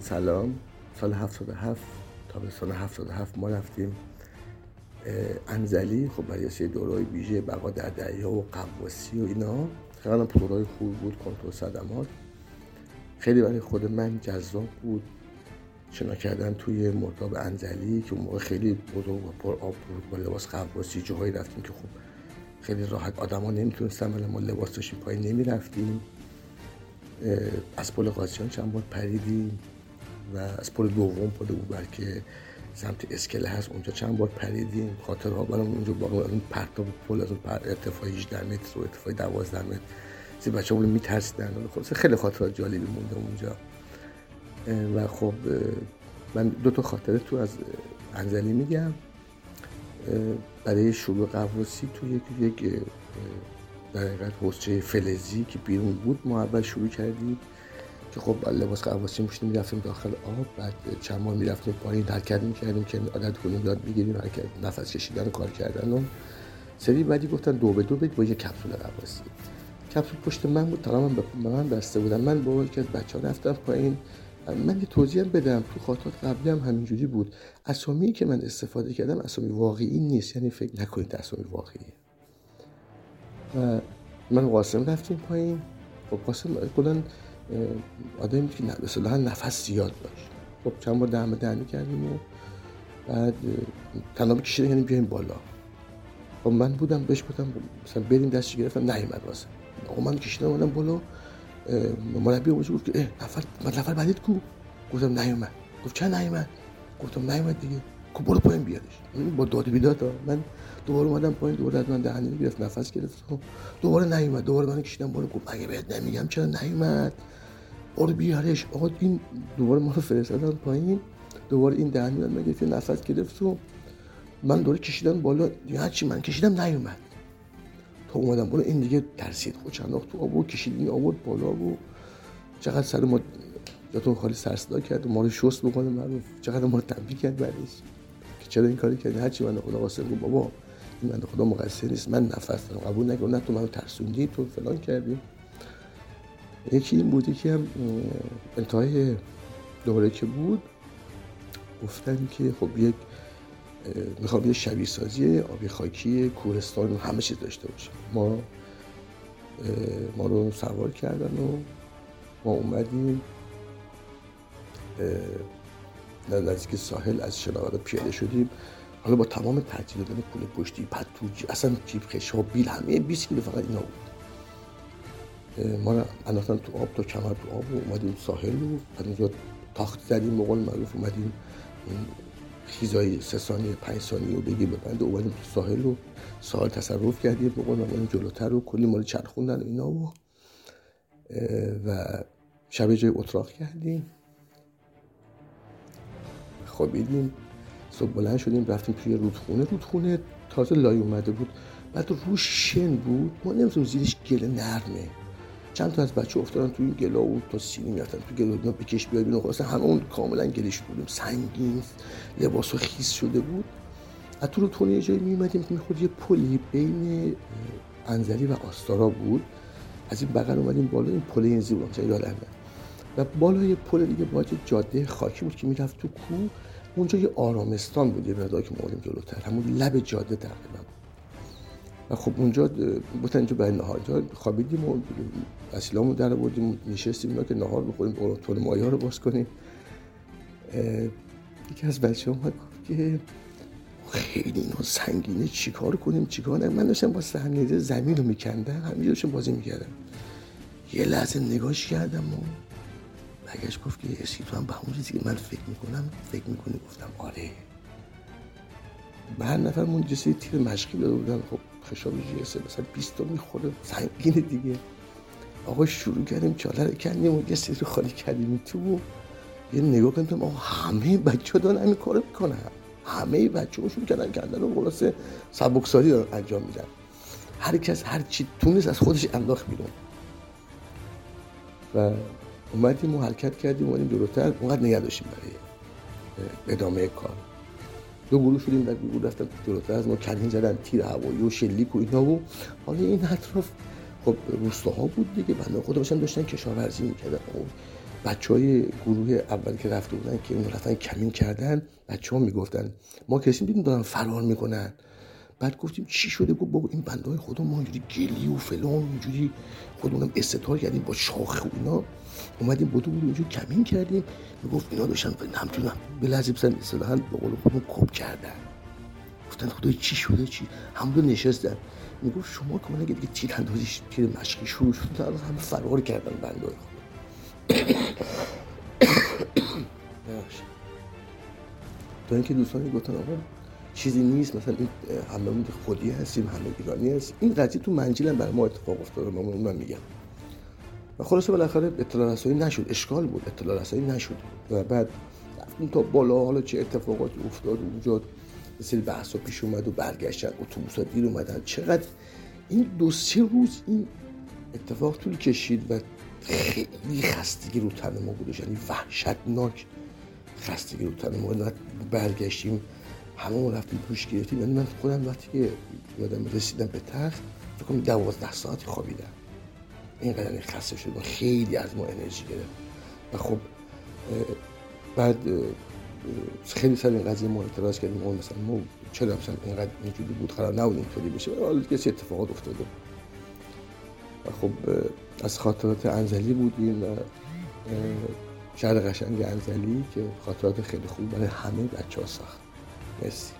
سلام. سال 77 تابستان 77 ما رفتیم انزلی. خب برای سه دورای ویژه بقا در دریا و قواسی و اینا. خیلی پرورای خوب بود کنترل صدمات. خیلی برای خود من جذاب بود. شنا کردن توی مرتاب انزلی که اون موقع خیلی بزرگ و پر آب بود با لباس قواسی جاهایی رفتیم که خب خیلی راحت آدما نمی‌تونستن ولی ما لباس داشتیم پایین نمی‌رفتیم. از پل قاسیان چند بار پریدیم. و از پل دوم پل اوبر که سمت اسکله هست اونجا چند بار پریدیم. خاطرها برام اونجا باقی از اون پرتاب پل از اون ارتفاع 18 متر و ارتفاع 12 متر. سی بچه همون میترسیدن. خب خیلی خاطرات جالبی مونده اونجا. و خب من دو تا خاطره تو از انزلی میگم. برای شروع قواسی تو یک یک در حقیقت فلزی که بیرون بود ما اول شروع کردیم. که خب لباس قواسی میشتیم می‌رفتیم داخل آب بعد چند ماه می‌رفتیم پایین حرکت می‌کردیم که عادت کنیم یاد بگیریم حرکت نفس کشیدن کار کردن و سری بعدی گفتن دو به دو با یه کپسول قواسی کپسول پشت من بود تمام به من بسته بودن. من با که بچه ها رفتم پایین. من یه توضیح بدم. تو خاطرات قبلی هم همینجوری بود. اسامی که من استفاده کردم اسامی واقعی نیست یعنی فکر نکنید اسامی واقعیه. و من قاسم رفتیم پایین. خب قاسم کلا آدمی که مثلا نفس زیاد داشت خب چند بار دم دمی کردیم و بعد تناب کشیدن یعنی بیایم بالا. خب من بودم بهش گفتم مثلا بریم دستش گرفتم نیومد واسه. آقا من کشیدم اومدم بالا. مربی اومد گفت که نفر نفر بعدت کو؟ گفتم نیومد. گفت چرا نیومد؟ گفتم نیومد دیگه. کو برو پایین بیارش. با داد بیداد من دوباره اومدم پایین دوباره از من دهنی گرفت نفس گرفت. دوباره نیومد دوباره من کشیدم بالا. گفت مگه بهت نمیگم چرا نیومد؟ برو بیارش. آقا این دوباره ما رو فرستادن پایین. دوباره این دهنی من گرفت نفس گرفت و من دوباره کشیدم بالا. دیگه چی من کشیدم نیومد. تا اومدم بالا. این دیگه ترسید. خود چند تو آب کشید این آورد بالا و چقدر سر ما جاتون خالی سرصدا کرد. و ما رو شست بکنه معروف چقدر ما رو تنبیه کرد بعدش که چرا این کاری کردی؟ هرچی من خدا قاسم بابا این من خدا مقصر نیست. من نفس دارم قبول نکن نه تو منو ترسوندی تو فلان کردی. یکی این بودی که هم انتهای دوره که بود گفتن که خب یک می‌خوام یه شبیه سازی آبی خاکی کورستان همه چیز داشته باشه. ما ما رو سوار کردن و ما اومدیم در نزدیک ساحل از شناور پیاده شدیم. حالا با تمام تجهیز دادن پول پشتی پتو اصلا جیب خشا بیل همه 20 کیلو فقط اینا بود. ما رو انداختن تو آب تا کمر تو آب و اومدیم ساحل و بعد اونجا تاخت زدیم. مقال معروف اومدیم خیزای سه ثانیه پنج ثانیه و بگیر ببنده اومدیم تو ساحل و ساحل تصرف کردیم. بقول اومدیم جلوتر و کلی مال چرخوندن اینا و و شب جای اتراق کردیم. خوابیدیم صبح بلند شدیم رفتیم توی رودخونه. رودخونه تازه لای اومده بود. بعد روش شن بود. ما نمی‌تونیم زیرش گله نرمه. چند تا از بچه افتادن تو این گلا و تا سینی می‌رفتن تو گلا اینا بکش بیاد بیرون. خلاص همه اون کاملا گلش بودیم. سنگین لباس و خیس شده بود. از تو رودخونه یه جایی میومدیم که می‌خورد یه پلی بین انزلی و آستارا بود. از این بغل اومدیم بالا. این پل این زیبا و بالای پل دیگه باید جاده خاکی بود که می‌رفت تو کو اونجا یه آرامستان بود یه مقدار که ما جلوتر. همون لب جاده تقریبا و خب اونجا بودن اینجا برای نهار خوابیدیم و وسیله‌مون در آوردیم. نشستیم اینا که نهار بخوریم طول مایه رو باز کنیم. یکی از بچه اومد گفت که خیلی اینا سنگینه چیکار کنیم؟ چیکار کنیم من داشتم با سهمیده زمین رو میکندم همینجا داشتم بازی می‌کردم. یه لحظه نگاش کردم و برگشت گفت که اسی تو هم به همون چیزی که من فکر می‌کنم فکر می‌کنی گفتم آره. به هر نفرمون جسه تیر مشقی داده بودن خب خشاب جسه مثلا 20 تا می‌خوره سنگینه دیگه. آقا شروع کردیم چاله رو کردیم و یه سری خالی کردیم تو یه نگاه کردیم آقا همه بچه ها دارن همین کارو می‌کنن. همه بچه ها شروع کردن کردن و خلاصه سبکساری دارن انجام میدن. هر کس هر چی تونست از خودش انداخت بیرون. و اومدیم و حرکت کردیم اومدیم جلوتر اونقدر نگه داشتیم برای ادامه کار. دو گروه شدیم در گروه رفتن جلوتر از ما کلین زدن تیر هوایی و شلیک و اینا و حالا این اطراف خب روستاها بود دیگه بنده خدا باشن داشتن کشاورزی می‌کردن. خب بچه های گروه اولی که رفته بودن که اون رفتن کمین کردن بچه ها می‌گفتن ما کسی دیدیم دارن فرار می‌کنن. بعد گفتیم چی شده؟ گفت بابا این بنده های خدا ما اینجوری گلی و فلان اینجوری خودمونم استطار کردیم با شاخ و اینا. اومدیم بودو بودو اینجوری کمین کردیم. می‌گفت اینا داشتن نمی‌تونم به لحظه بسن اصطلاحا به قول خودمون کپ کردن. گفتن خدای چی شده؟ چی؟ همون نشستن. می‌گفت شما که اگه دیگه تیر اندازی تیر مشقی شروع شد همه فرار کردن بنده های تا اینکه دوستانی گفتن آقا چیزی نیست. مثلا این همه خودی هستیم همه ایرانی هست این قضیه تو منجیل هم برای ما اتفاق افتاده. من اونم میگم. و خلاصه بالاخره اطلاع رسانی نشد. اشکال بود. اطلاع رسانی نشد. و بعد رفتیم تا بالا. حالا چه اتفاقاتی افتاد اونجا مثل بحث پیش اومد و برگشتن. اتوبوس دیر اومدن. چقدر این دو سه روز این اتفاق طول کشید و خیلی خستگی رو تن ما بودش یعنی وحشتناک خستگی رو تن ما. برگشتیم همه رفتیم پوش گرفتیم. یعنی من خودم وقتی که یادم رسیدم به تخت فکر کنم دوازده ساعتی خوابیدم. اینقدر این خسته شدم. خیلی از ما انرژی گرفت و خب بعد خیلی سر این قضیه ما اعتراض کردیم. اون مثلا ما چرا مثلا اینقدر اینجوری بود؟ قرار نبود اینطوری بشه. حالا کسی اتفاقات افتاده. و خب از خاطرات انزلی بودیم و شهر قشنگ انزلی که خاطرات خیلی خوب برای همه بچه ها ساخت. Pues